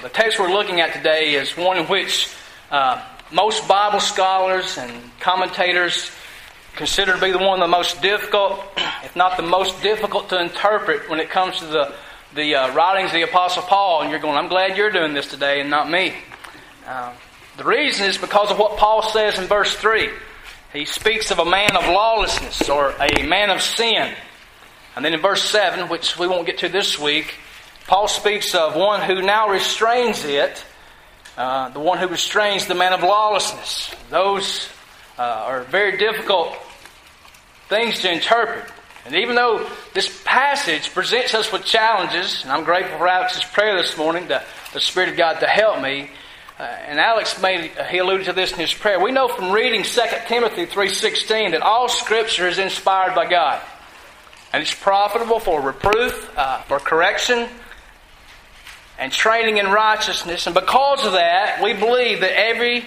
The text we're looking at today is one in which uh, most Bible scholars and commentators consider to be the one of the most difficult, if not the most difficult to interpret when it comes to the, the uh, writings of the Apostle Paul. And you're going, I'm glad you're doing this today and not me. Uh, the reason is because of what Paul says in verse 3. He speaks of a man of lawlessness or a man of sin. And then in verse 7, which we won't get to this week, Paul speaks of one who now restrains it, uh, the one who restrains the man of lawlessness. Those uh, are very difficult things to interpret. And even though this passage presents us with challenges, and I'm grateful for Alex's prayer this morning, the, the Spirit of God to help me, uh, and Alex made he alluded to this in his prayer. We know from reading 2 Timothy 3:16 that all Scripture is inspired by God, and it's profitable for reproof, uh, for correction, and training in righteousness. And because of that, we believe that every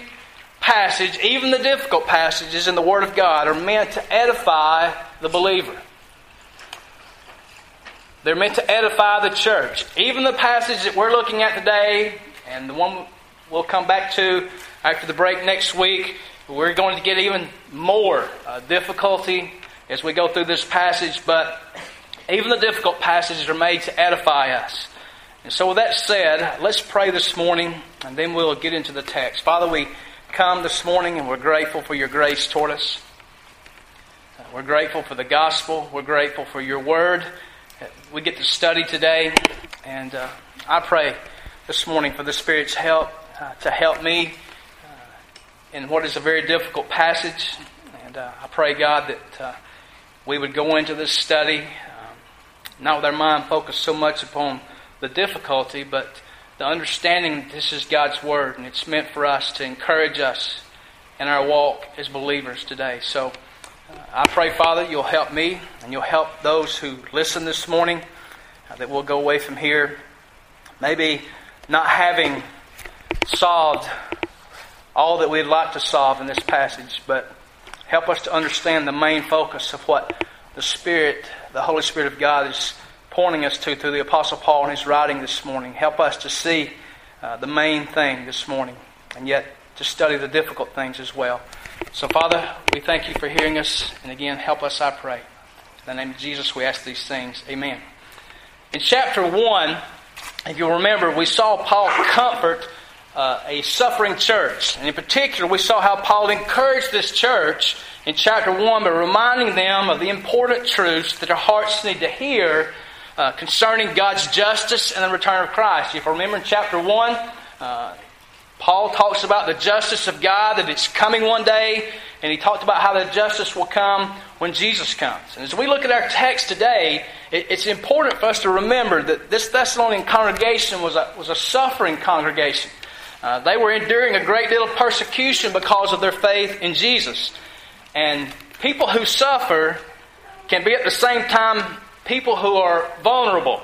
passage, even the difficult passages in the Word of God, are meant to edify the believer. They're meant to edify the church. Even the passage that we're looking at today, and the one we'll come back to after the break next week, we're going to get even more uh, difficulty as we go through this passage, but even the difficult passages are made to edify us. And so, with that said, let's pray this morning and then we'll get into the text. Father, we come this morning and we're grateful for your grace toward us. We're grateful for the gospel. We're grateful for your word. We get to study today. And uh, I pray this morning for the Spirit's help uh, to help me uh, in what is a very difficult passage. And uh, I pray, God, that uh, we would go into this study um, not with our mind focused so much upon the difficulty, but the understanding this is God's Word and it's meant for us to encourage us in our walk as believers today. So uh, I pray, Father, you'll help me and you'll help those who listen this morning uh, that we'll go away from here maybe not having solved all that we'd like to solve in this passage, but help us to understand the main focus of what the Spirit, the Holy Spirit of God, is pointing us to through the Apostle Paul in his writing this morning. Help us to see uh, the main thing this morning and yet to study the difficult things as well. So, Father, we thank you for hearing us. And again, help us, I pray. In the name of Jesus, we ask these things. Amen. In chapter 1, if you remember, we saw Paul comfort uh, a suffering church. And in particular, we saw how Paul encouraged this church in chapter 1 by reminding them of the important truths that their hearts need to hear uh, concerning God's justice and the return of Christ. If you remember in chapter 1, uh, Paul talks about the justice of God, that it's coming one day, and he talked about how the justice will come when Jesus comes. And as we look at our text today, it, it's important for us to remember that this Thessalonian congregation was a, was a suffering congregation. Uh, they were enduring a great deal of persecution because of their faith in Jesus. And people who suffer can be at the same time people who are vulnerable,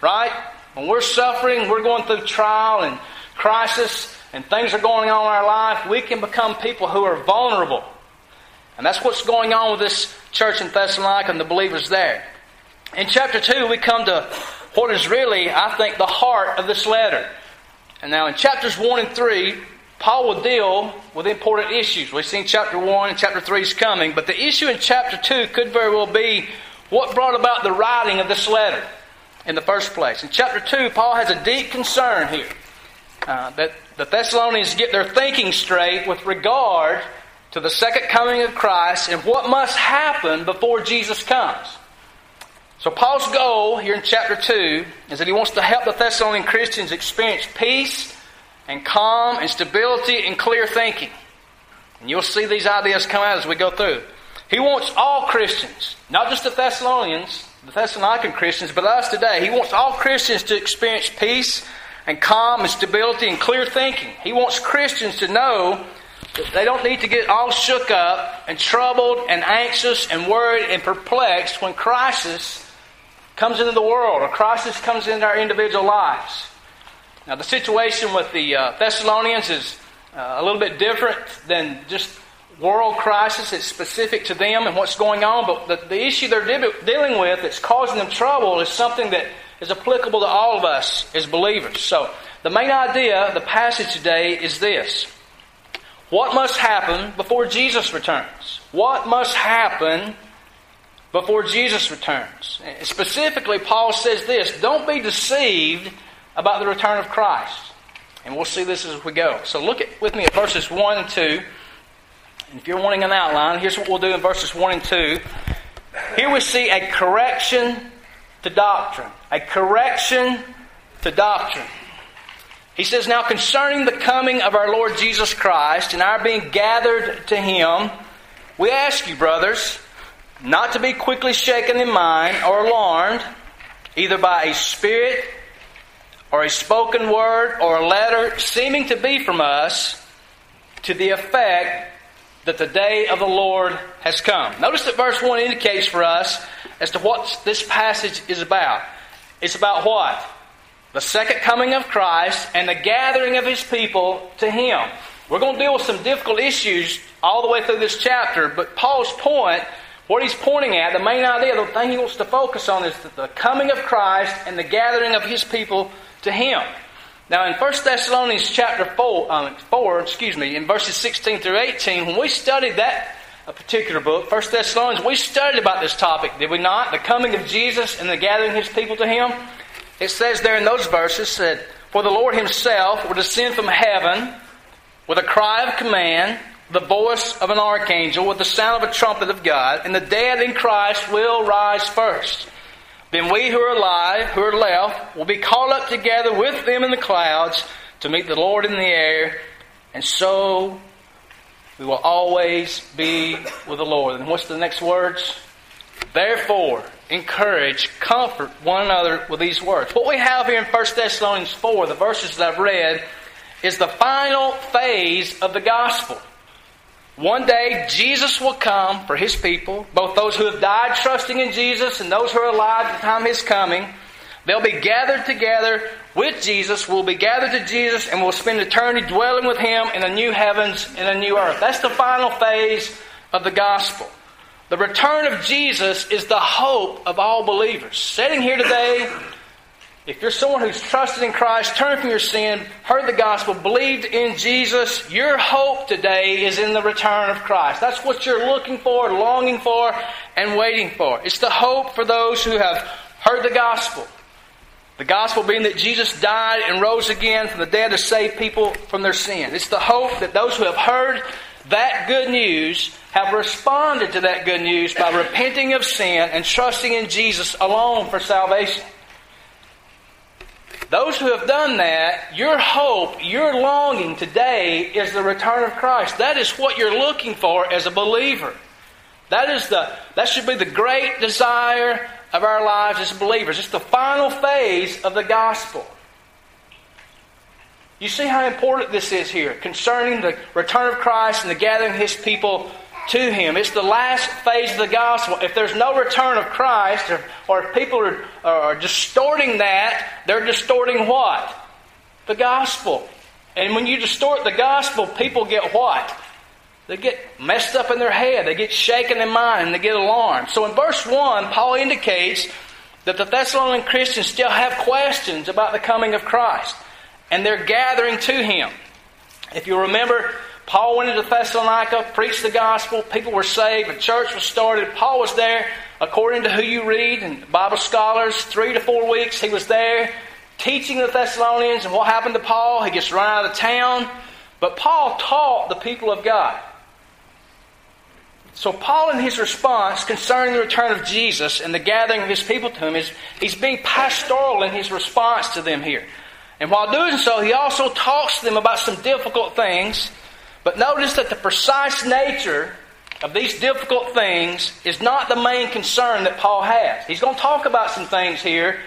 right? When we're suffering, we're going through trial and crisis, and things are going on in our life, we can become people who are vulnerable. And that's what's going on with this church in Thessalonica and the believers there. In chapter 2, we come to what is really, I think, the heart of this letter. And now in chapters 1 and 3, Paul will deal with important issues. We've seen chapter 1 and chapter 3 is coming, but the issue in chapter 2 could very well be what brought about the writing of this letter in the first place? In chapter 2, Paul has a deep concern here uh, that the Thessalonians get their thinking straight with regard to the second coming of Christ and what must happen before Jesus comes. So, Paul's goal here in chapter 2 is that he wants to help the Thessalonian Christians experience peace and calm and stability and clear thinking. And you'll see these ideas come out as we go through. He wants all Christians, not just the Thessalonians, the Thessalonican Christians, but us today. He wants all Christians to experience peace and calm and stability and clear thinking. He wants Christians to know that they don't need to get all shook up and troubled and anxious and worried and perplexed when crisis comes into the world or crisis comes into our individual lives. Now, the situation with the uh, Thessalonians is uh, a little bit different than just world crisis. It's specific to them and what's going on, but the, the issue they're de- dealing with that's causing them trouble is something that is applicable to all of us as believers. So the main idea the passage today is this. What must happen before Jesus returns? What must happen before Jesus returns? Specifically, Paul says this don't be deceived about the return of Christ. And we'll see this as we go. So look at, with me at verses 1 and 2. If you're wanting an outline, here's what we'll do in verses 1 and 2. Here we see a correction to doctrine. A correction to doctrine. He says, Now concerning the coming of our Lord Jesus Christ and our being gathered to Him, we ask you, brothers, not to be quickly shaken in mind or alarmed, either by a spirit or a spoken word or a letter seeming to be from us, to the effect that the day of the Lord has come. Notice that verse 1 indicates for us as to what this passage is about. It's about what? The second coming of Christ and the gathering of his people to him. We're going to deal with some difficult issues all the way through this chapter, but Paul's point, what he's pointing at, the main idea, the thing he wants to focus on is the coming of Christ and the gathering of his people to him. Now, in 1 Thessalonians chapter 4, um, 4, excuse me, in verses 16 through 18, when we studied that particular book, 1 Thessalonians, we studied about this topic, did we not? The coming of Jesus and the gathering his people to him. It says there in those verses that, For the Lord himself will descend from heaven with a cry of command, the voice of an archangel, with the sound of a trumpet of God, and the dead in Christ will rise first. Then we who are alive, who are left, will be called up together with them in the clouds to meet the Lord in the air, and so we will always be with the Lord. And what's the next words? Therefore, encourage, comfort one another with these words. What we have here in 1 Thessalonians 4, the verses that I've read, is the final phase of the gospel. One day, Jesus will come for his people, both those who have died trusting in Jesus and those who are alive at the time of his coming. They'll be gathered together with Jesus. We'll be gathered to Jesus and we'll spend eternity dwelling with him in a new heavens and a new earth. That's the final phase of the gospel. The return of Jesus is the hope of all believers. Sitting here today, if you're someone who's trusted in Christ, turned from your sin, heard the gospel, believed in Jesus, your hope today is in the return of Christ. That's what you're looking for, longing for, and waiting for. It's the hope for those who have heard the gospel. The gospel being that Jesus died and rose again from the dead to save people from their sin. It's the hope that those who have heard that good news have responded to that good news by repenting of sin and trusting in Jesus alone for salvation. Those who have done that, your hope, your longing today is the return of Christ. That is what you're looking for as a believer. That is the that should be the great desire of our lives as believers. It's the final phase of the gospel. You see how important this is here concerning the return of Christ and the gathering of his people to Him. It's the last phase of the gospel. If there's no return of Christ, or, or if people are, are distorting that, they're distorting what? The gospel. And when you distort the gospel, people get what? They get messed up in their head. They get shaken in mind and they get alarmed. So in verse 1, Paul indicates that the Thessalonian Christians still have questions about the coming of Christ. And they're gathering to Him. If you remember, Paul went into Thessalonica, preached the gospel, people were saved, a church was started. Paul was there, according to who you read, and Bible scholars, three to four weeks he was there teaching the Thessalonians. And what happened to Paul? He gets run out of town. But Paul taught the people of God. So Paul, in his response concerning the return of Jesus and the gathering of his people to him, is he's being pastoral in his response to them here. And while doing so, he also talks to them about some difficult things but notice that the precise nature of these difficult things is not the main concern that Paul has. He's going to talk about some things here,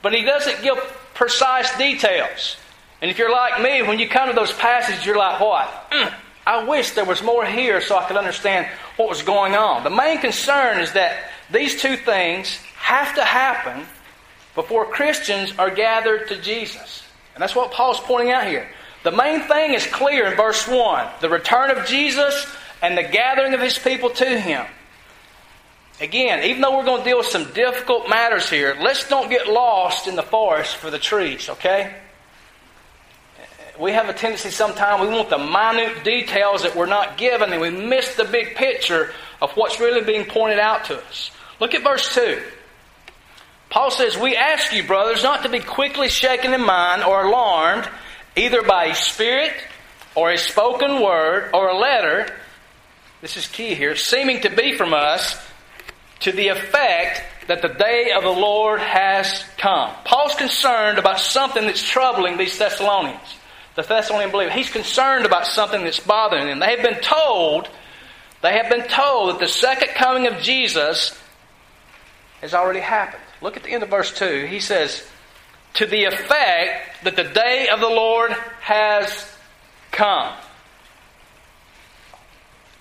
but he doesn't give precise details. And if you're like me, when you come to those passages, you're like, what? Mm, I wish there was more here so I could understand what was going on. The main concern is that these two things have to happen before Christians are gathered to Jesus. And that's what Paul's pointing out here. The main thing is clear in verse 1 the return of Jesus and the gathering of his people to him. Again, even though we're going to deal with some difficult matters here, let's don't get lost in the forest for the trees, okay? we have a tendency sometimes we want the minute details that we're not given and we miss the big picture of what's really being pointed out to us. Look at verse 2. Paul says, We ask you, brothers, not to be quickly shaken in mind or alarmed, either by a spirit or a spoken word or a letter. This is key here, seeming to be from us to the effect that the day of the Lord has come. Paul's concerned about something that's troubling these Thessalonians, the Thessalonian believers. He's concerned about something that's bothering them. They have been told, they have been told that the second coming of Jesus has already happened. Look at the end of verse 2. He says, to the effect that the day of the Lord has come.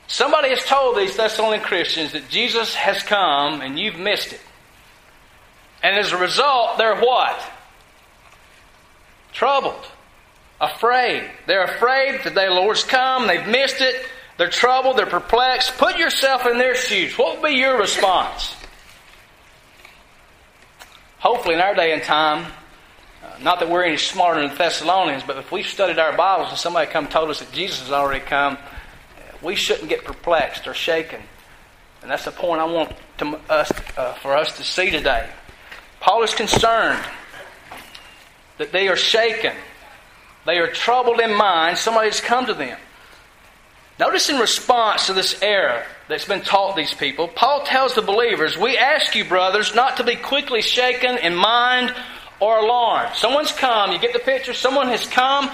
Somebody has told these Thessalonian Christians that Jesus has come and you've missed it. And as a result, they're what? Troubled. Afraid. They're afraid that the Lord's come, they've missed it, they're troubled, they're perplexed. Put yourself in their shoes. What would be your response? Hopefully, in our day and time, uh, not that we're any smarter than the Thessalonians, but if we studied our Bibles and somebody come told us that Jesus has already come, we shouldn't get perplexed or shaken. And that's the point I want to, us, uh, for us to see today. Paul is concerned that they are shaken. They are troubled in mind. Somebody has come to them. Notice in response to this error that's been taught these people, Paul tells the believers, We ask you, brothers, not to be quickly shaken in mind or alarmed. Someone's come, you get the picture, someone has come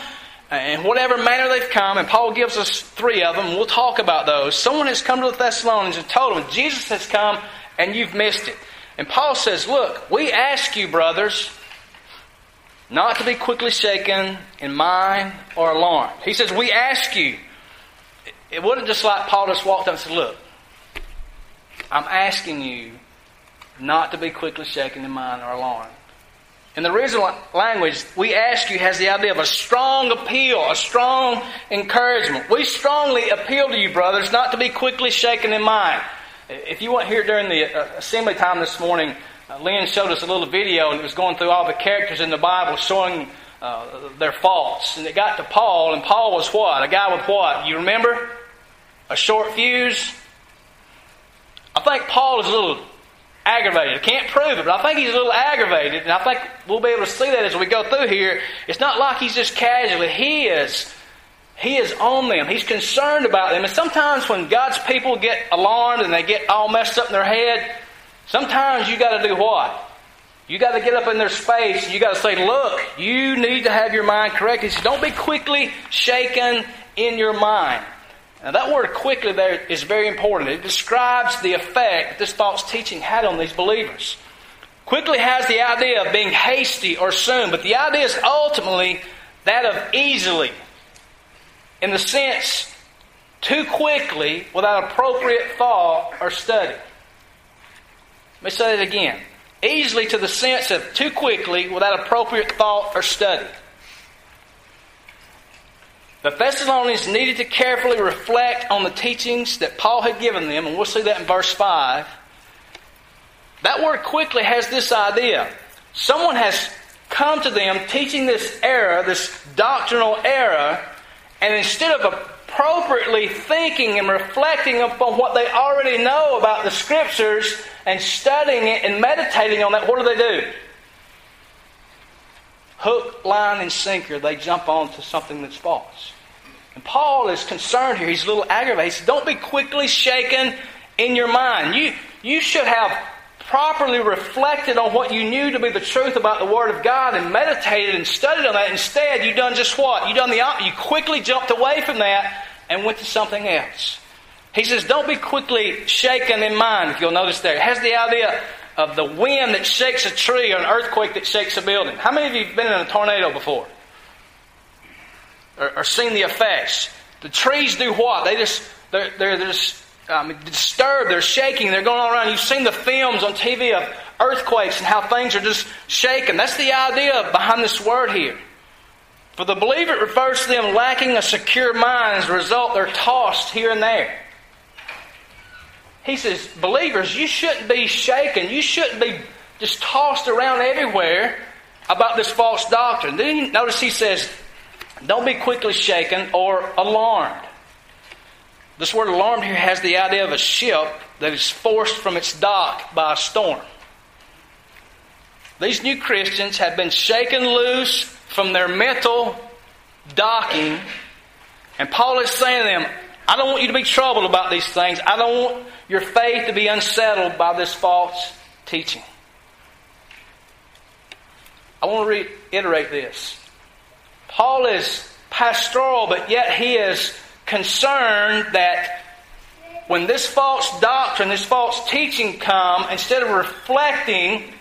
uh, in whatever manner they've come, and Paul gives us three of them. We'll talk about those. Someone has come to the Thessalonians and told them, Jesus has come and you've missed it. And Paul says, Look, we ask you, brothers, not to be quickly shaken in mind or alarmed. He says, We ask you. It wasn't just like Paul just walked up and said, Look, I'm asking you not to be quickly shaken in mind or alarmed. In the original language, we ask you has the idea of a strong appeal, a strong encouragement. We strongly appeal to you, brothers, not to be quickly shaken in mind. If you weren't here during the uh, assembly time this morning, uh, Lynn showed us a little video and it was going through all the characters in the Bible showing uh, their faults. And it got to Paul, and Paul was what? A guy with what? You remember? A short fuse? I think Paul is a little aggravated. I can't prove it, but I think he's a little aggravated, and I think we'll be able to see that as we go through here. It's not like he's just casually. He is. He is on them. He's concerned about them. And sometimes when God's people get alarmed and they get all messed up in their head, sometimes you got to do what? You got to get up in their space. You got to say, "Look, you need to have your mind corrected. Don't be quickly shaken in your mind." Now, that word quickly there is very important. It describes the effect this false teaching had on these believers. Quickly has the idea of being hasty or soon, but the idea is ultimately that of easily, in the sense too quickly without appropriate thought or study. Let me say it again. Easily to the sense of too quickly without appropriate thought or study. The Thessalonians needed to carefully reflect on the teachings that Paul had given them, and we'll see that in verse 5. That word quickly has this idea. Someone has come to them teaching this error, this doctrinal error, and instead of appropriately thinking and reflecting upon what they already know about the Scriptures and studying it and meditating on that, what do they do? Hook, line, and sinker, they jump onto something that's false. And Paul is concerned here. He's a little aggravated. Says, Don't be quickly shaken in your mind. You, you should have properly reflected on what you knew to be the truth about the Word of God and meditated and studied on that. Instead, you done just what? You done the You quickly jumped away from that and went to something else. He says, Don't be quickly shaken in mind, if you'll notice there. It has the idea of the wind that shakes a tree or an earthquake that shakes a building. How many of you have been in a tornado before? or, or seen the effects. The trees do what? They just they're, they're just um, disturbed. They're shaking. They're going all around. You've seen the films on TV of earthquakes and how things are just shaking. That's the idea behind this word here. For the believer, it refers to them lacking a secure mind. As a result, they're tossed here and there. He says, believers, you shouldn't be shaken. You shouldn't be just tossed around everywhere about this false doctrine. Then notice he says, Don't be quickly shaken or alarmed. This word alarmed here has the idea of a ship that is forced from its dock by a storm. These new Christians have been shaken loose from their mental docking, and Paul is saying to them, I don't want you to be troubled about these things. I don't want your faith to be unsettled by this false teaching. I want to reiterate this. Paul is pastoral, but yet he is concerned that when this false doctrine, this false teaching come, instead of reflecting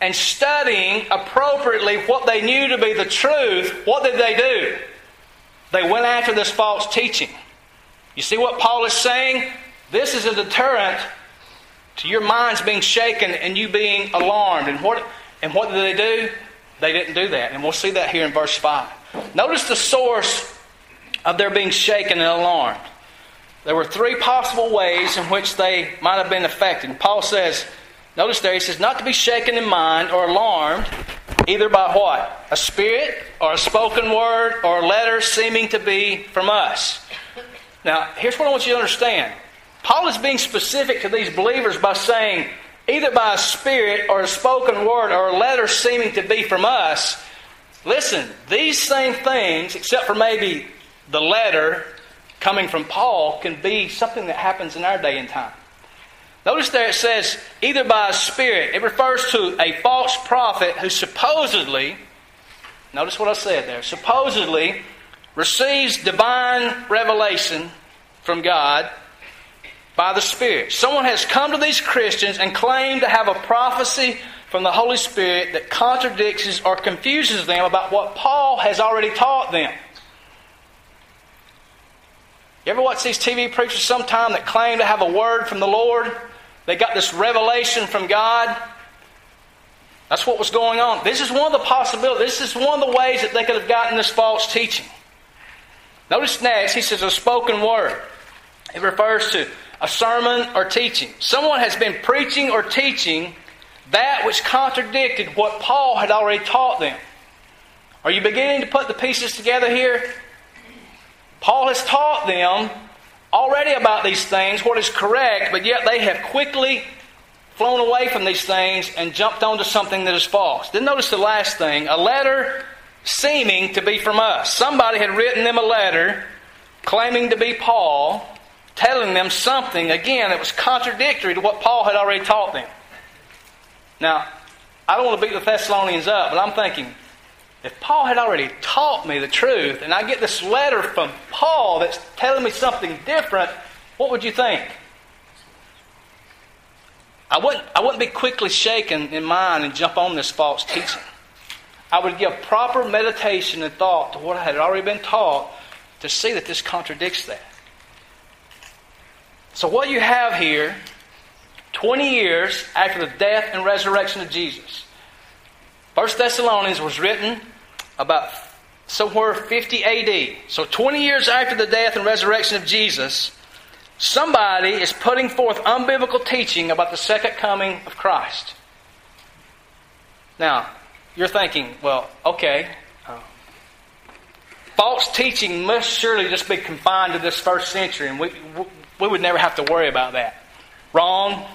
and studying appropriately what they knew to be the truth, what did they do? They went after this false teaching. You see what Paul is saying? This is a deterrent to your minds being shaken and you being alarmed. And what, and what did they do? They didn't do that. And we'll see that here in verse 5. Notice the source of their being shaken and alarmed. There were three possible ways in which they might have been affected. Paul says, notice there, he says, not to be shaken in mind or alarmed, either by what? A spirit or a spoken word or a letter seeming to be from us. Now, here's what I want you to understand. Paul is being specific to these believers by saying, either by a spirit or a spoken word or a letter seeming to be from us. Listen, these same things, except for maybe the letter coming from Paul can be something that happens in our day and time. Notice there it says, either by a spirit. It refers to a false prophet who supposedly, notice what I said there, supposedly receives divine revelation from God by the Spirit. Someone has come to these Christians and claimed to have a prophecy from the Holy Spirit that contradicts or confuses them about what Paul has already taught them. You ever watch these TV preachers sometime that claim to have a word from the Lord? They got this revelation from God. That's what was going on. This is one of the possibilities. This is one of the ways that they could have gotten this false teaching. Notice next, he says a spoken word. It refers to a sermon or teaching. Someone has been preaching or teaching that which contradicted what Paul had already taught them. Are you beginning to put the pieces together here? Paul has taught them already about these things, what is correct, but yet they have quickly flown away from these things and jumped onto something that is false. Then notice the last thing a letter seeming to be from us. Somebody had written them a letter claiming to be Paul, telling them something, again, that was contradictory to what Paul had already taught them. Now, I don't want to beat the Thessalonians up, but I'm thinking, if Paul had already taught me the truth, and I get this letter from Paul that's telling me something different, what would you think? I wouldn't, I wouldn't be quickly shaken in mind and jump on this false teaching. I would give proper meditation and thought to what I had already been taught to see that this contradicts that. So, what you have here, 20 years after the death and resurrection of Jesus, First Thessalonians was written about somewhere 50 AD. So 20 years after the death and resurrection of Jesus, somebody is putting forth unbiblical teaching about the second coming of Christ. Now, you're thinking, well, okay, false teaching must surely just be confined to this first century, and we, we would never have to worry about that. Wrong.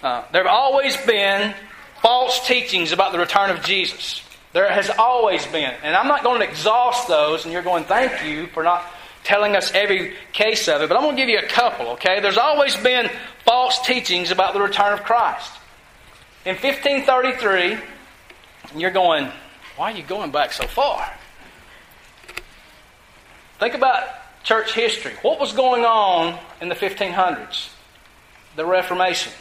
Uh, there have always been false teachings about the return of Jesus. There has always been. And I'm not going to exhaust those, and you're going, thank you for not telling us every case of it, but I'm going to give you a couple, okay? There's always been false teachings about the return of Christ. In 1533, and you're going, why are you going back so far? Think about church history. What was going on in the 1500s? The Reformation.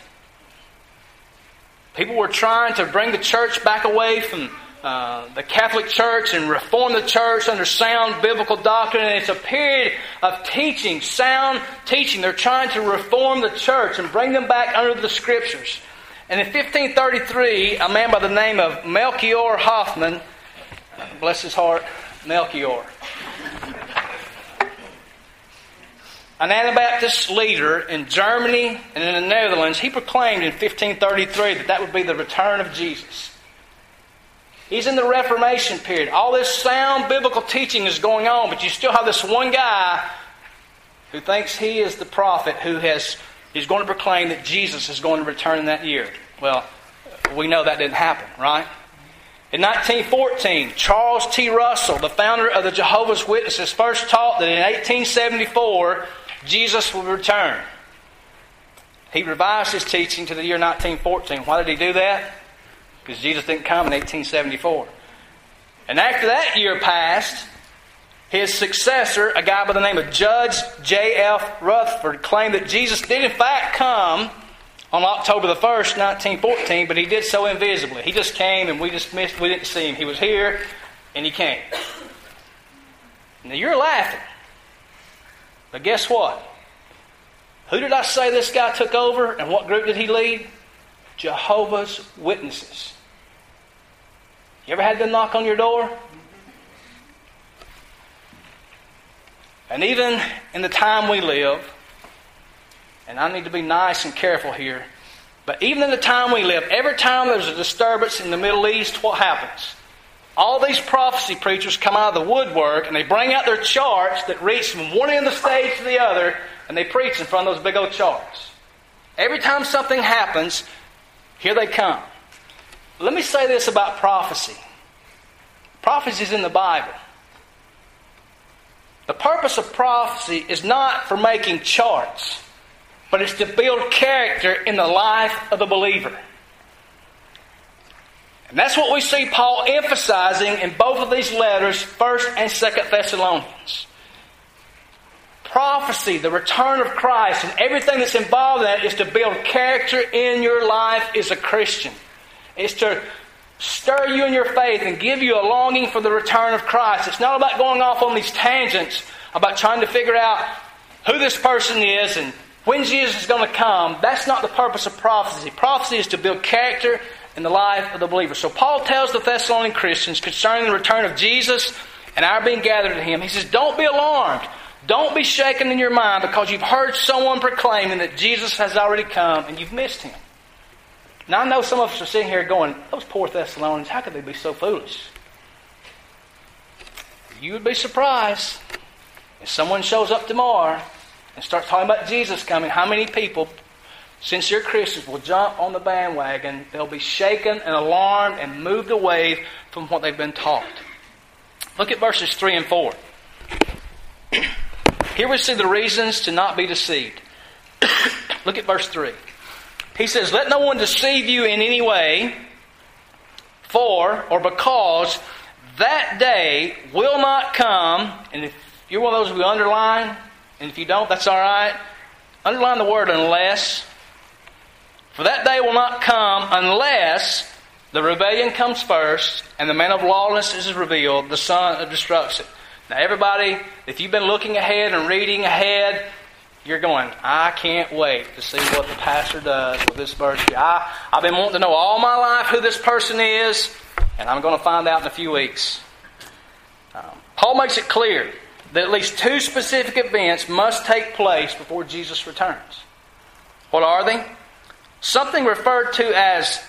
People were trying to bring the church back away from uh, the Catholic Church and reform the church under sound biblical doctrine. And it's a period of teaching, sound teaching. They're trying to reform the church and bring them back under the Scriptures. And in 1533, a man by the name of Melchior Hoffman, bless his heart, Melchior, an Anabaptist leader in Germany and in the Netherlands, he proclaimed in 1533 that that would be the return of Jesus. He's in the Reformation period. All this sound biblical teaching is going on, but you still have this one guy who thinks he is the prophet who has is going to proclaim that Jesus is going to return in that year. Well, we know that didn't happen, right? In 1914, Charles T. Russell, the founder of the Jehovah's Witnesses, first taught that in 1874 Jesus would return. He revised his teaching to the year 1914. Why did he do that? Because Jesus didn't come in 1874. And after that year passed, his successor, a guy by the name of Judge J.F. Rutherford, claimed that Jesus did in fact come on October the 1st, 1914, but he did so invisibly. He just came and we just missed, we didn't see him. He was here and he came. Now you're laughing. But guess what? Who did I say this guy took over and what group did he lead? Jehovah's Witnesses. You ever had them knock on your door? And even in the time we live, and I need to be nice and careful here, but even in the time we live, every time there's a disturbance in the Middle East, what happens? All these prophecy preachers come out of the woodwork and they bring out their charts that reach from one end of the stage to the other and they preach in front of those big old charts. Every time something happens, here they come. Let me say this about prophecy prophecy is in the Bible. The purpose of prophecy is not for making charts, but it's to build character in the life of the believer. And that's what we see Paul emphasizing in both of these letters, 1st and 2nd Thessalonians. Prophecy, the return of Christ, and everything that's involved in that is to build character in your life as a Christian. It's to stir you in your faith and give you a longing for the return of Christ. It's not about going off on these tangents about trying to figure out who this person is and when Jesus is going to come. That's not the purpose of prophecy. Prophecy is to build character in the life of the believer. So Paul tells the Thessalonian Christians concerning the return of Jesus and our being gathered to him. He says, Don't be alarmed. Don't be shaken in your mind because you've heard someone proclaiming that Jesus has already come and you've missed him. Now, I know some of us are sitting here going, those poor Thessalonians, how could they be so foolish? You would be surprised if someone shows up tomorrow and starts talking about Jesus coming, how many people, sincere Christians, will jump on the bandwagon? They'll be shaken and alarmed and moved away from what they've been taught. Look at verses 3 and 4. Here we see the reasons to not be deceived. Look at verse 3. He says, Let no one deceive you in any way, for or because that day will not come. And if you're one of those who underline, and if you don't, that's all right. Underline the word unless. For that day will not come unless the rebellion comes first and the man of lawlessness is revealed, the son of destruction. Now, everybody, if you've been looking ahead and reading ahead, you're going, I can't wait to see what the pastor does with this verse. I, I've been wanting to know all my life who this person is, and I'm going to find out in a few weeks. Um, Paul makes it clear that at least two specific events must take place before Jesus returns. What are they? Something referred to as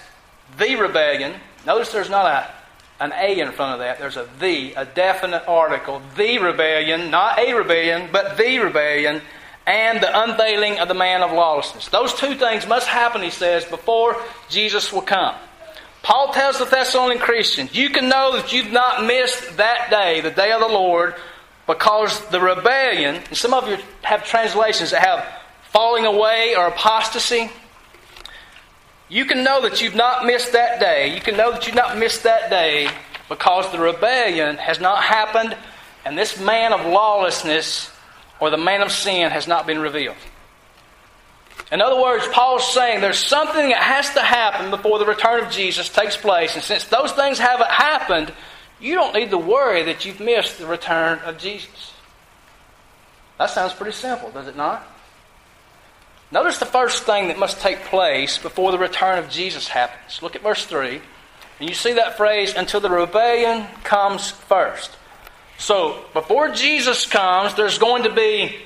the rebellion. Notice there's not a, an A in front of that. There's a the, a definite article. The rebellion, not a rebellion, but the rebellion and the unveiling of the man of lawlessness. Those two things must happen, he says, before Jesus will come. Paul tells the Thessalonian Christians, you can know that you've not missed that day, the day of the Lord, because the rebellion, and some of you have translations that have falling away or apostasy. You can know that you've not missed that day. You can know that you've not missed that day because the rebellion has not happened and this man of lawlessness or the man of sin has not been revealed. In other words, Paul's saying there's something that has to happen before the return of Jesus takes place. And since those things haven't happened, you don't need to worry that you've missed the return of Jesus. That sounds pretty simple, does it not? Notice the first thing that must take place before the return of Jesus happens. Look at verse 3. And you see that phrase, until the rebellion comes first. So, before Jesus comes, there's going to be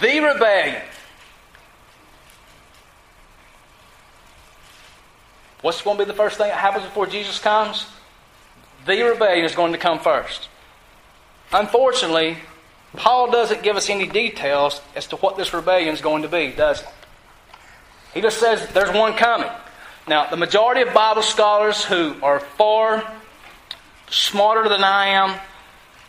the rebellion. What's going to be the first thing that happens before Jesus comes? the rebellion is going to come first. Unfortunately, Paul doesn't give us any details as to what this rebellion is going to be, does he? He just says there's one coming. Now, the majority of Bible scholars who are far smarter than I am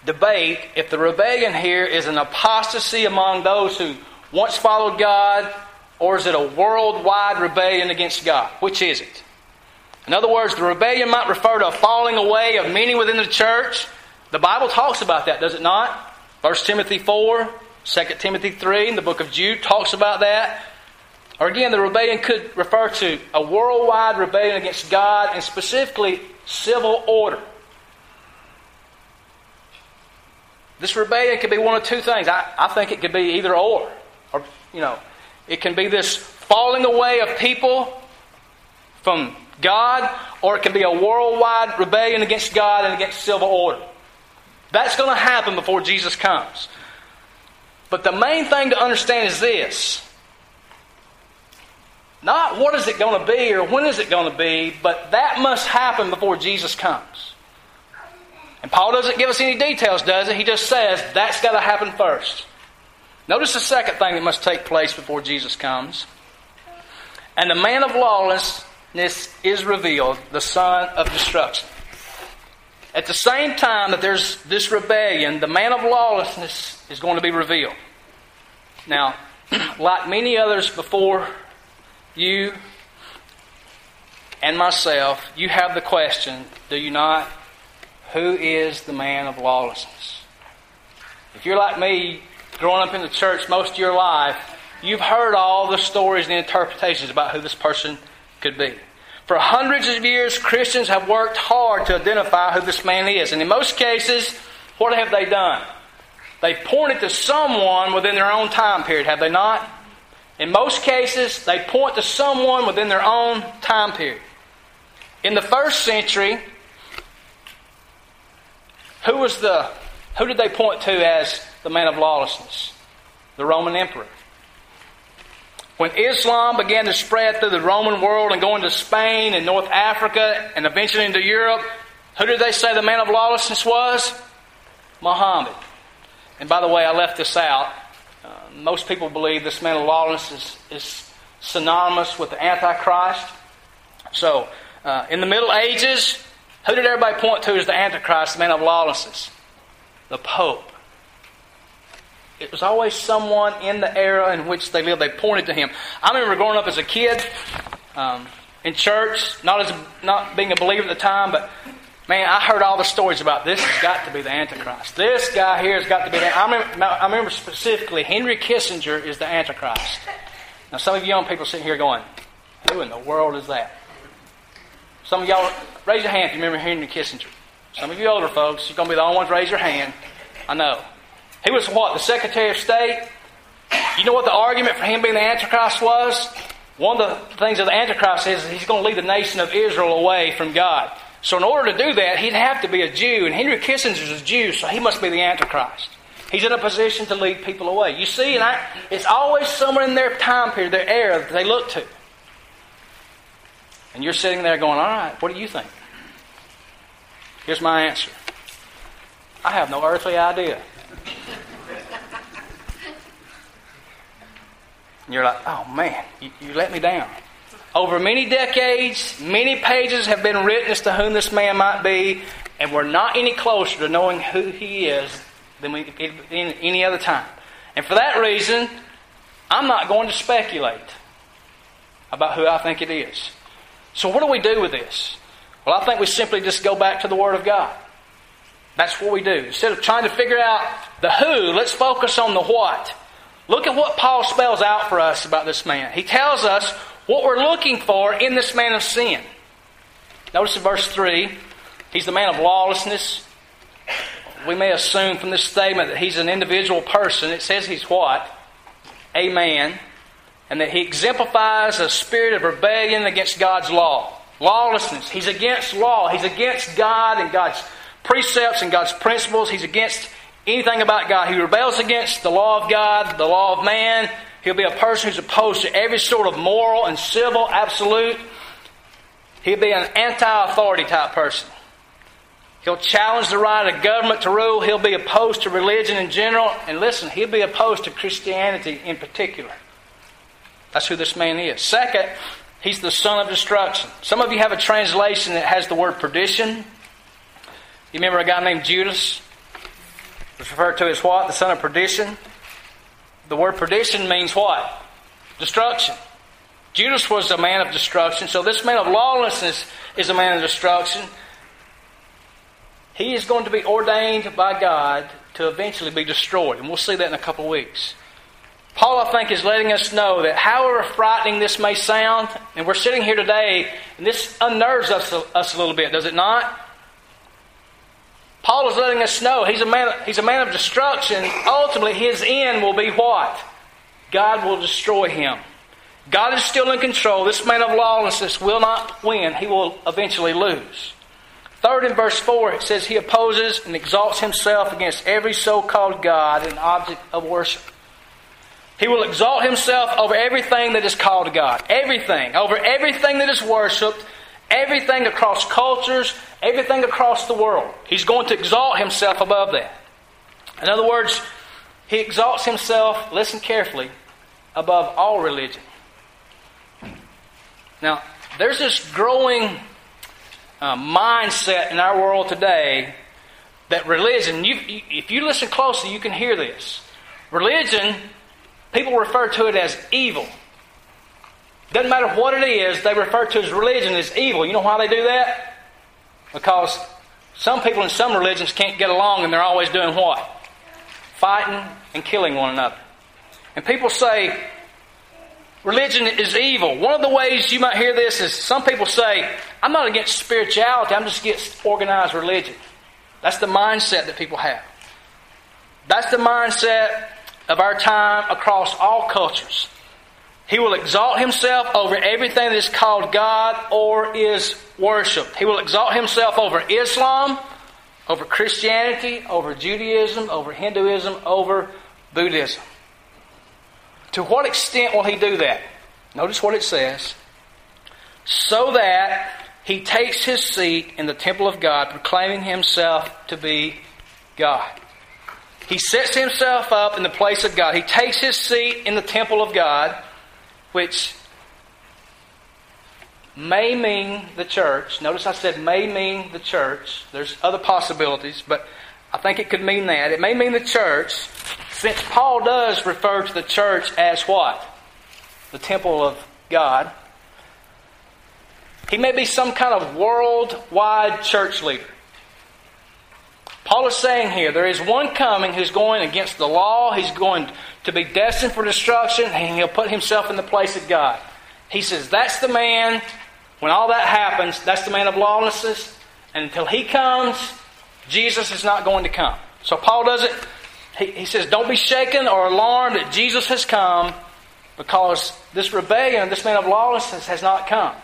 debate if the rebellion here is an apostasy among those who once followed God, or is it a worldwide rebellion against God? Which is it? In other words, the rebellion might refer to a falling away of many within the church. The Bible talks about that, does it not? 1 Timothy 4, 2 Timothy 3, the book of Jude talks about that. Or again, the rebellion could refer to a worldwide rebellion against God and specifically civil order. This rebellion could be one of two things. I, I think it could be either or. Or, you know, it can be this falling away of people from God, or it can be a worldwide rebellion against God and against civil order. That's going to happen before Jesus comes. But the main thing to understand is this not what is it going to be or when is it going to be, but that must happen before Jesus comes. And Paul doesn't give us any details, does he? He just says that's got to happen first. Notice the second thing that must take place before Jesus comes. And the man of lawlessness is revealed, the son of destruction. At the same time that there's this rebellion, the man of lawlessness is going to be revealed. Now, like many others before you and myself, you have the question, do you not? Who is the man of lawlessness? If you're like me, growing up in the church most of your life, you've heard all the stories and interpretations about who this person could be. For hundreds of years, Christians have worked hard to identify who this man is. And in most cases, what have they done? They've pointed to someone within their own time period, have they not? In most cases, they point to someone within their own time period. In the first century, who was the who did they point to as the man of lawlessness? The Roman emperor. When Islam began to spread through the Roman world and go into Spain and North Africa and eventually into Europe, who did they say the man of lawlessness was? Muhammad. And by the way, I left this out. Uh, most people believe this man of lawlessness is, is synonymous with the Antichrist. So, uh, in the Middle Ages, who did everybody point to as the Antichrist, the man of lawlessness? The Pope. It was always someone in the era in which they lived. They pointed to him. I remember growing up as a kid um, in church, not as not being a believer at the time, but man, I heard all the stories about this has got to be the Antichrist. This guy here has got to be the. Remember, I remember specifically Henry Kissinger is the Antichrist. Now, some of you young people sitting here going, "Who in the world is that?" Some of y'all raise your hand if you remember Henry Kissinger. Some of you older folks, you're going to be the only ones raise your hand. I know. He was what? The Secretary of State? You know what the argument for him being the Antichrist was? One of the things of the Antichrist is he's going to lead the nation of Israel away from God. So, in order to do that, he'd have to be a Jew, and Henry Kissinger is a Jew, so he must be the Antichrist. He's in a position to lead people away. You see, and I, it's always somewhere in their time period, their era, that they look to. And you're sitting there going, all right, what do you think? Here's my answer I have no earthly idea. And you're like, oh man, you, you let me down. Over many decades, many pages have been written as to whom this man might be, and we're not any closer to knowing who he is than we, any other time. And for that reason, I'm not going to speculate about who I think it is. So, what do we do with this? Well, I think we simply just go back to the Word of God. That's what we do. Instead of trying to figure out the who, let's focus on the what. Look at what Paul spells out for us about this man. He tells us what we're looking for in this man of sin. Notice in verse 3, he's the man of lawlessness. We may assume from this statement that he's an individual person. It says he's what? A man. And that he exemplifies a spirit of rebellion against God's law. Lawlessness. He's against law. He's against God and God's precepts and God's principles. He's against anything about God. He rebels against the law of God, the law of man. He'll be a person who's opposed to every sort of moral and civil absolute. He'll be an anti authority type person. He'll challenge the right of government to rule. He'll be opposed to religion in general. And listen, he'll be opposed to Christianity in particular. That's who this man is. Second, he's the son of destruction. Some of you have a translation that has the word perdition. You remember a guy named Judas? It's referred to as what? The son of perdition. The word perdition means what? Destruction. Judas was a man of destruction, so this man of lawlessness is a man of destruction. He is going to be ordained by God to eventually be destroyed, and we'll see that in a couple of weeks. Paul, I think, is letting us know that however frightening this may sound, and we're sitting here today, and this unnerves us, us a little bit, does it not? Paul is letting us know he's a man, he's a man of destruction. Ultimately, his end will be what? God will destroy him. God is still in control. This man of lawlessness will not win. He will eventually lose. Third, in verse 4, it says, He opposes and exalts himself against every so called God and object of worship. He will exalt himself over everything that is called God. Everything. Over everything that is worshiped. Everything across cultures. Everything across the world. He's going to exalt himself above that. In other words, he exalts himself, listen carefully, above all religion. Now, there's this growing uh, mindset in our world today that religion, you, if you listen closely, you can hear this. Religion, people refer to it as evil. Doesn't matter what it is, they refer to as religion as evil. You know why they do that? Because some people in some religions can't get along and they're always doing what? Fighting and killing one another. And people say, religion is evil. One of the ways you might hear this is some people say, I'm not against spirituality, I'm just against organized religion. That's the mindset that people have. That's the mindset of our time across all cultures. He will exalt himself over everything that is called God or is worshiped. He will exalt himself over Islam, over Christianity, over Judaism, over Hinduism, over Buddhism. To what extent will he do that? Notice what it says. So that he takes his seat in the temple of God, proclaiming himself to be God. He sets himself up in the place of God. He takes his seat in the temple of God, which may mean the church. Notice I said may mean the church. There's other possibilities, but I think it could mean that. It may mean the church, since Paul does refer to the church as what? The temple of God. He may be some kind of worldwide church leader. Paul is saying here there is one coming who's going against the law, he's going to be destined for destruction, and he'll put himself in the place of God. He says that's the man, when all that happens, that's the man of lawlessness, and until he comes, Jesus is not going to come. So Paul doesn't he, he says, Don't be shaken or alarmed that Jesus has come because this rebellion, this man of lawlessness has not come.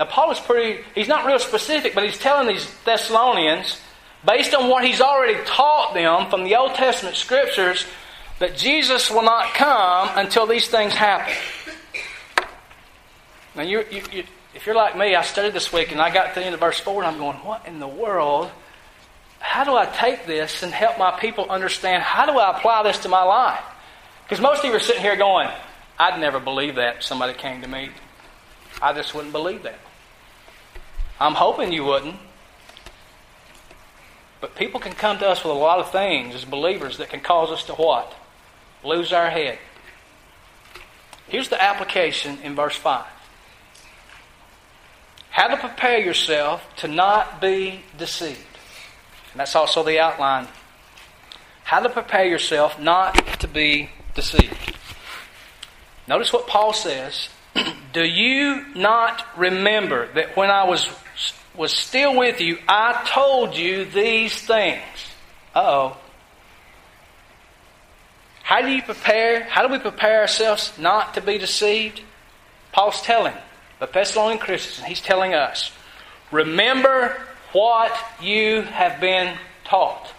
Now, Paul is pretty, he's not real specific, but he's telling these Thessalonians, based on what he's already taught them from the Old Testament scriptures, that Jesus will not come until these things happen. Now, you, you, you, if you're like me, I studied this week and I got to the end of verse 4 and I'm going, What in the world how do I take this and help my people understand how do I apply this to my life? Because most of you are sitting here going, I'd never believe that somebody came to me. I just wouldn't believe that. I'm hoping you wouldn't. But people can come to us with a lot of things as believers that can cause us to what? Lose our head. Here's the application in verse 5. How to prepare yourself to not be deceived. And that's also the outline. How to prepare yourself not to be deceived. Notice what Paul says. Do you not remember that when I was, was still with you, I told you these things? Uh oh. How do you prepare? How do we prepare ourselves not to be deceived? Paul's telling the Thessalonian Christians, he's telling us, remember what you have been taught.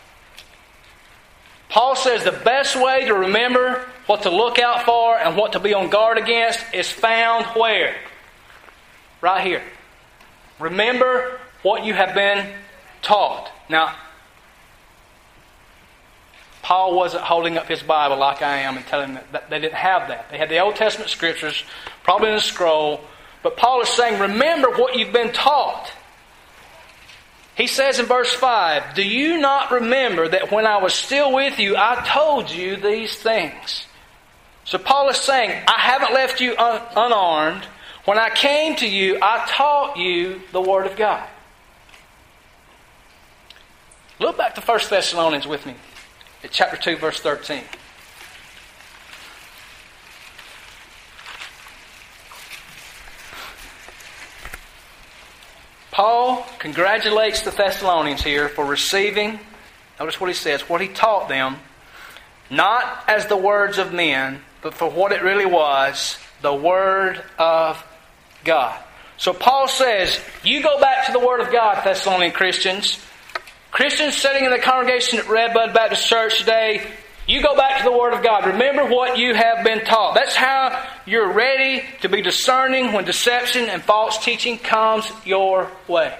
Paul says the best way to remember what to look out for and what to be on guard against is found where? Right here. Remember what you have been taught. Now, Paul wasn't holding up his Bible like I am and telling them that they didn't have that. They had the Old Testament scriptures, probably in a scroll, but Paul is saying, remember what you've been taught. He says in verse 5, Do you not remember that when I was still with you, I told you these things? So Paul is saying, I haven't left you un- unarmed. When I came to you, I taught you the Word of God. Look back to 1 Thessalonians with me, at chapter 2, verse 13. Paul congratulates the Thessalonians here for receiving, notice what he says, what he taught them, not as the words of men, but for what it really was the Word of God. So Paul says, You go back to the Word of God, Thessalonian Christians. Christians sitting in the congregation at Redbud Baptist Church today, you go back to the Word of God. Remember what you have been taught. That's how you're ready to be discerning when deception and false teaching comes your way.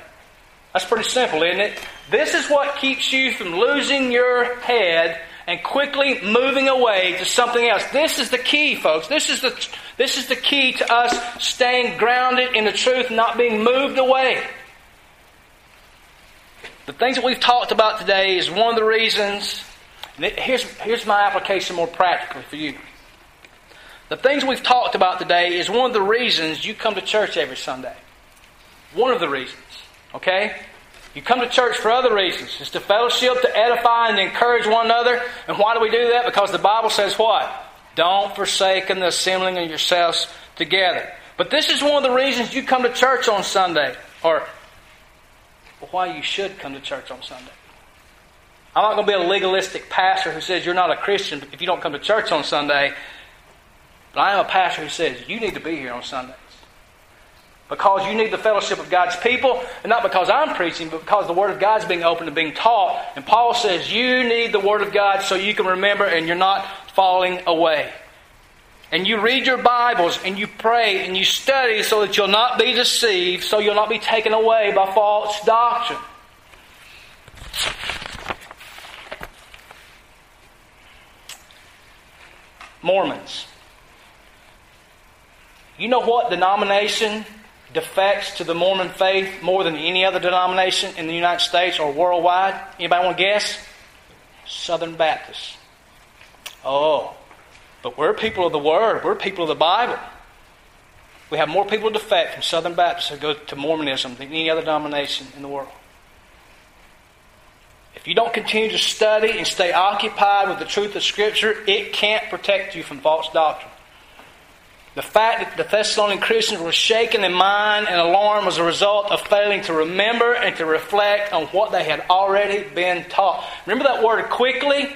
That's pretty simple, isn't it? This is what keeps you from losing your head and quickly moving away to something else. This is the key, folks. This is the, this is the key to us staying grounded in the truth, not being moved away. The things that we've talked about today is one of the reasons. Here's, here's my application more practically for you. The things we've talked about today is one of the reasons you come to church every Sunday. One of the reasons. Okay? You come to church for other reasons. It's to fellowship, to edify, and to encourage one another. And why do we do that? Because the Bible says what? Don't forsake the assembling of yourselves together. But this is one of the reasons you come to church on Sunday. Or why you should come to church on Sunday. I'm not going to be a legalistic pastor who says you're not a Christian if you don't come to church on Sunday. But I am a pastor who says you need to be here on Sunday because you need the fellowship of God's people, and not because I'm preaching, but because the Word of God's being opened and being taught. And Paul says you need the Word of God so you can remember and you're not falling away. And you read your Bibles and you pray and you study so that you'll not be deceived, so you'll not be taken away by false doctrine. Mormons. You know what denomination defects to the Mormon faith more than any other denomination in the United States or worldwide? Anybody want to guess? Southern Baptists. Oh, but we're people of the Word. We're people of the Bible. We have more people defect from Southern Baptists who go to Mormonism than any other denomination in the world. If you don't continue to study and stay occupied with the truth of Scripture, it can't protect you from false doctrine. The fact that the Thessalonian Christians were shaken in mind and alarmed was a result of failing to remember and to reflect on what they had already been taught. Remember that word quickly?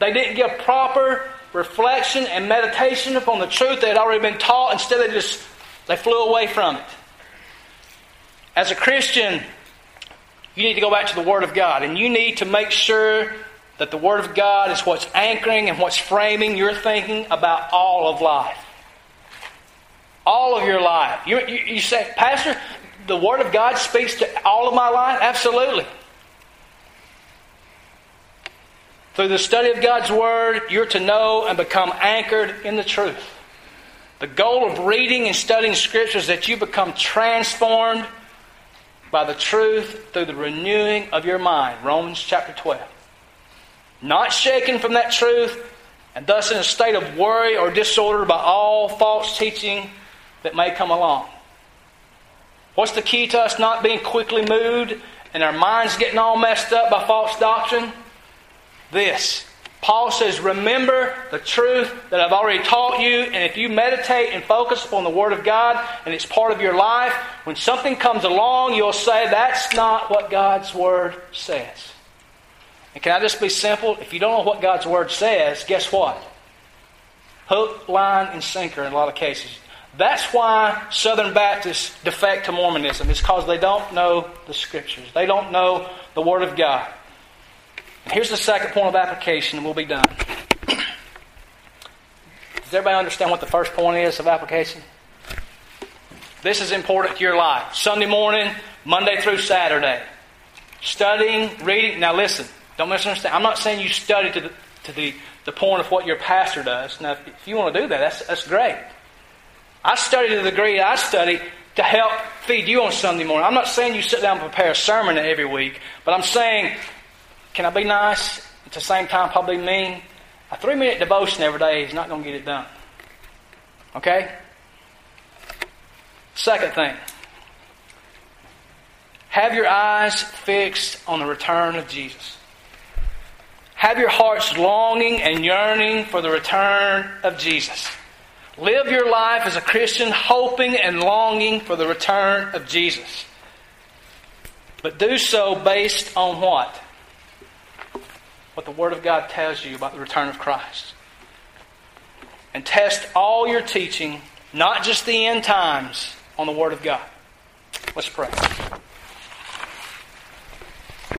They didn't give proper reflection and meditation upon the truth they had already been taught. Instead, they just they flew away from it. As a Christian, you need to go back to the Word of God, and you need to make sure that the Word of God is what's anchoring and what's framing your thinking about all of life. All of your life. You, you, you say, Pastor, the Word of God speaks to all of my life? Absolutely. Through the study of God's Word, you're to know and become anchored in the truth. The goal of reading and studying Scripture is that you become transformed by the truth through the renewing of your mind. Romans chapter 12 not shaken from that truth, and thus in a state of worry or disorder by all false teaching that may come along. What's the key to us not being quickly moved and our minds getting all messed up by false doctrine? This. Paul says, Remember the truth that I've already taught you, and if you meditate and focus upon the Word of God and it's part of your life, when something comes along, you'll say, That's not what God's Word says. And can I just be simple? If you don't know what God's Word says, guess what? Hook, line, and sinker in a lot of cases. That's why Southern Baptists defect to Mormonism. It's because they don't know the Scriptures. They don't know the Word of God. And here's the second point of application, and we'll be done. Does everybody understand what the first point is of application? This is important to your life. Sunday morning, Monday through Saturday. Studying, reading. Now listen, don't misunderstand. I'm not saying you study to the, to the, the point of what your pastor does. Now, if you want to do that, that's, that's great. I study to the degree I study to help feed you on Sunday morning. I'm not saying you sit down and prepare a sermon every week, but I'm saying, can I be nice? At the same time, probably mean. A three minute devotion every day is not going to get it done. Okay? Second thing. Have your eyes fixed on the return of Jesus. Have your hearts longing and yearning for the return of Jesus. Live your life as a Christian, hoping and longing for the return of Jesus. But do so based on what? What the Word of God tells you about the return of Christ. And test all your teaching, not just the end times, on the Word of God. Let's pray.